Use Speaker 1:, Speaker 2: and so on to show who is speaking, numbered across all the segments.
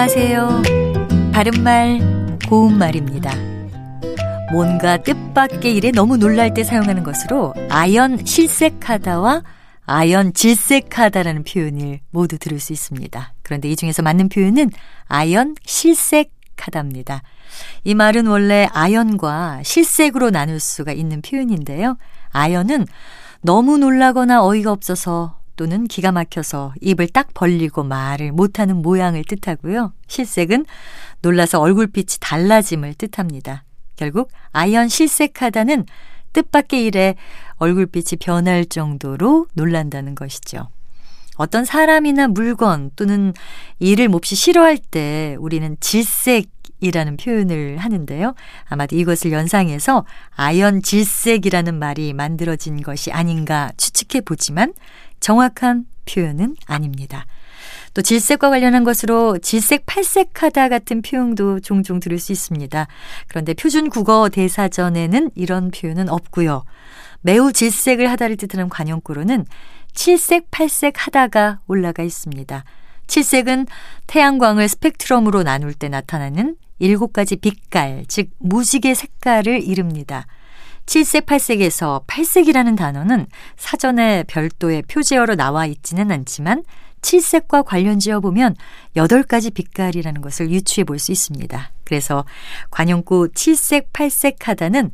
Speaker 1: 안녕하세요. 바른말, 고운말입니다. 뭔가 뜻밖의 일에 너무 놀랄 때 사용하는 것으로 아연 실색하다와 아연 질색하다라는 표현을 모두 들을 수 있습니다. 그런데 이 중에서 맞는 표현은 아연 실색하다입니다. 이 말은 원래 아연과 실색으로 나눌 수가 있는 표현인데요. 아연은 너무 놀라거나 어이가 없어서 또는 기가 막혀서 입을 딱 벌리고 말을 못하는 모양을 뜻하고요. 실색은 놀라서 얼굴빛이 달라짐을 뜻합니다. 결국 아연 실색하다는 뜻밖의 일에 얼굴빛이 변할 정도로 놀란다는 것이죠. 어떤 사람이나 물건 또는 일을 몹시 싫어할 때 우리는 질색 이라는 표현을 하는데요. 아마도 이것을 연상해서 아연 질색이라는 말이 만들어진 것이 아닌가 추측해 보지만 정확한 표현은 아닙니다. 또 질색과 관련한 것으로 질색 팔색하다 같은 표현도 종종 들을 수 있습니다. 그런데 표준 국어 대사전에는 이런 표현은 없고요. 매우 질색을 하다를 뜻하는 관용구로는 칠색 팔색 하다가 올라가 있습니다. 칠색은 태양광을 스펙트럼으로 나눌 때 나타나는 일곱 가지 빛깔, 즉 무지개 색깔을 이릅니다. 칠색 팔색에서 팔색이라는 단어는 사전에 별도의 표제어로 나와 있지는 않지만 칠색과 관련 지어 보면 여덟 가지 빛깔이라는 것을 유추해 볼 수 있습니다. 그래서 관용구 칠색 팔색 하다는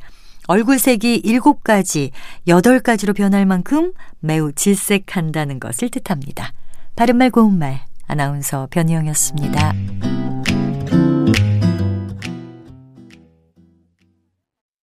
Speaker 1: 얼굴색이 일곱 가지, 여덟 가지로 변할 만큼 매우 질색한다는 것을 뜻합니다. 바른말 고운말 아나운서 변희영이었습니다.